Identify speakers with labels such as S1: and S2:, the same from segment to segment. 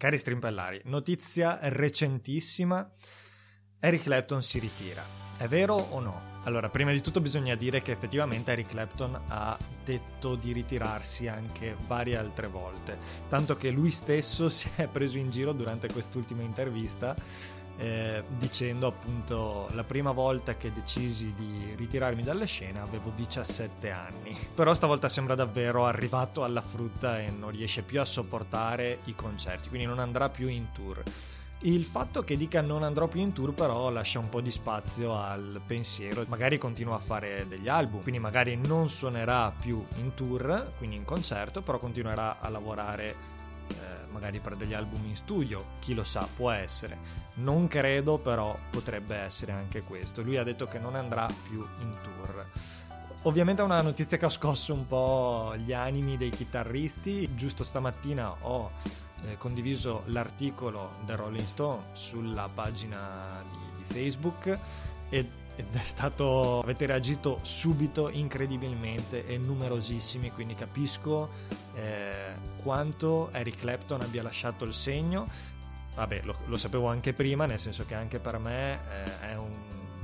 S1: Cari strimpellari, notizia recentissima. Eric Clapton si ritira. È vero o no? Allora, prima di tutto bisogna dire che effettivamente Eric Clapton ha detto di ritirarsi anche varie altre volte, tanto che lui stesso si è preso in giro durante quest'ultima intervista eh, dicendo appunto la prima volta che decisi di ritirarmi dalle scene avevo 17 anni. Però stavolta sembra davvero arrivato alla frutta e non riesce più a sopportare i concerti quindi non andrà più in tour. Il fatto che dica non andrò più in tour però lascia un po' di spazio al pensiero, magari continua a fare degli album, quindi magari non suonerà più in tour, quindi in concerto, però continuerà a lavorare magari per degli album in studio, chi lo sa, può essere. Non credo, però potrebbe essere anche questo. Lui ha detto che non andrà più in tour. Ovviamente è una notizia che ha scosso un po' gli animi dei chitarristi. Giusto stamattina ho eh, condiviso l'articolo del Rolling Stone sulla pagina di, di Facebook ed, ed è stato avete reagito subito incredibilmente e numerosissimi quindi capisco eh, quanto Eric Clapton abbia lasciato il segno. Vabbè lo, lo, sapevo anche prima nel senso che anche per me eh, è, un,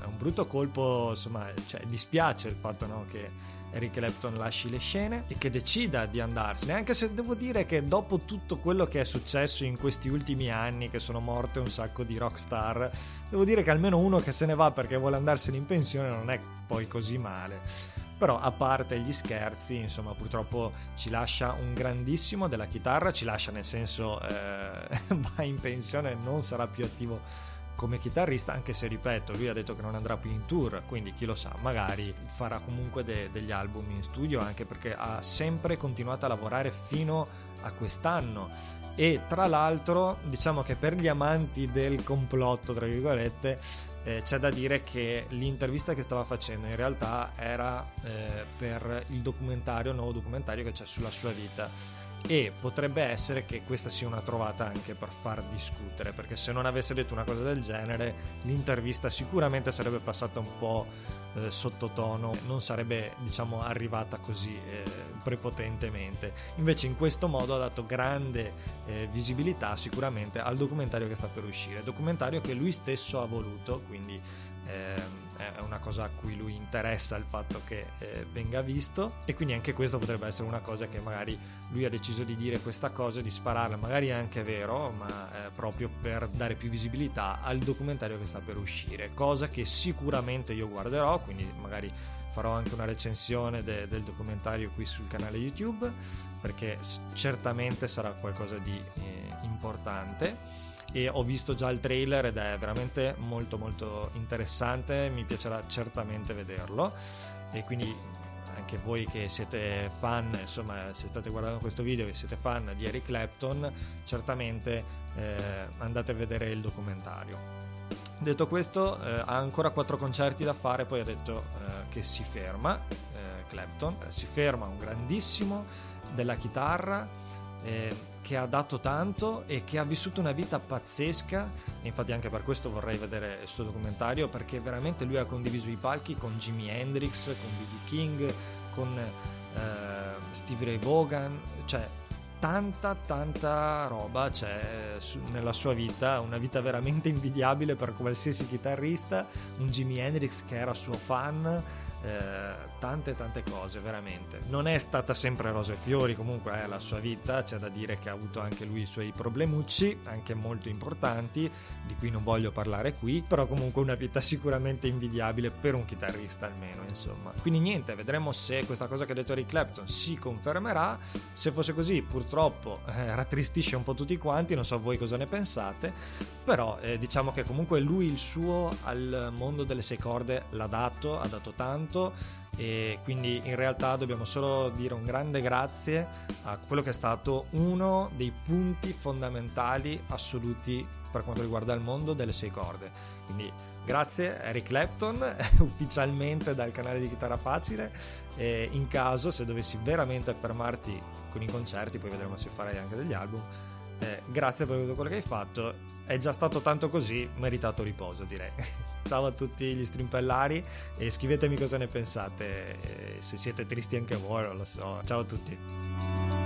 S1: un, brutto colpo insomma cioè, dispiace il fatto no, che Eric Clapton lasci le scene e che decida di andarsene, anche se devo dire che dopo tutto quello che è successo in questi ultimi anni, che sono morte un sacco di rockstar, devo dire che almeno uno che se ne va perché vuole andarsene in pensione non è poi così male. Però a parte gli scherzi, insomma, purtroppo ci lascia un grandissimo della chitarra, ci lascia nel senso eh, va in pensione non sarà più attivo come chitarrista, anche se ripeto, lui ha detto che non andrà più in tour, quindi chi lo sa, magari farà comunque de- degli album in studio, anche perché ha sempre continuato a lavorare fino a quest'anno. E tra l'altro, diciamo che per gli amanti del complotto, tra virgolette, eh, c'è da dire che l'intervista che stava facendo in realtà era eh, per il documentario, il nuovo documentario che c'è sulla sua vita e potrebbe essere che questa sia una trovata anche per far discutere perché se non avesse detto una cosa del genere l'intervista sicuramente sarebbe passata un po' eh, sottotono non sarebbe diciamo arrivata così eh, prepotentemente. Invece in questo modo ha dato grande eh, visibilità sicuramente al documentario che sta per uscire documentario che lui stesso ha voluto quindi ehm, è una cosa a cui lui interessa il fatto che eh, venga visto e quindi anche questo potrebbe essere una cosa che magari lui ha deciso di dire questa cosa, di spararla, magari è anche vero, ma eh, proprio per dare più visibilità al documentario che sta per uscire, cosa che sicuramente io guarderò, quindi magari farò anche una recensione de- del documentario qui sul canale YouTube perché certamente sarà qualcosa di eh, importante e ho visto già il trailer ed è veramente molto molto interessante, mi piacerà certamente vederlo. E quindi anche voi che siete fan, insomma se state guardando questo video e siete fan di Eric Clapton, certamente eh, andate a vedere il documentario. Detto questo, eh, ha ancora quattro concerti da fare, poi ha detto eh, che si ferma, eh, Clapton, si ferma un grandissimo della chitarra, eh, che ha dato tanto e che ha vissuto una vita pazzesca. Infatti, anche per questo vorrei vedere il suo documentario perché veramente lui ha condiviso i palchi con Jimi Hendrix, con B.B. King, con eh, Steve Ray Vaughan, cioè tanta tanta roba c'è nella sua vita, una vita veramente invidiabile per qualsiasi chitarrista, un Jimi Hendrix che era suo fan eh, tante tante cose veramente. Non è stata sempre rose e fiori comunque è la sua vita. C'è da dire che ha avuto anche lui i suoi problemucci anche molto importanti di cui non voglio parlare qui però comunque una vita sicuramente invidiabile per un chitarrista almeno insomma. Quindi niente vedremo se questa cosa che ha detto Eric Clapton si confermerà. Se fosse così purtroppo eh, rattristisce un po' tutti quanti non so voi cosa ne pensate però eh, diciamo che comunque lui il suo al mondo delle sei corde l'ha dato ha dato tanto fatto e quindi in realtà dobbiamo solo dire un grande grazie a quello che è stato uno dei punti fondamentali assoluti per quanto riguarda il mondo delle sei corde. Quindi grazie Eric Clapton ufficialmente dal canale di Chitarra Facile e in caso se dovessi veramente fermarti con i concerti, poi vedremo se farai anche degli album. Eh, grazie per tutto quello che hai fatto, è già stato tanto così, meritato riposo direi. Ciao a tutti gli strimpellari e scrivetemi cosa ne pensate, se siete tristi anche voi, non lo so. Ciao a tutti.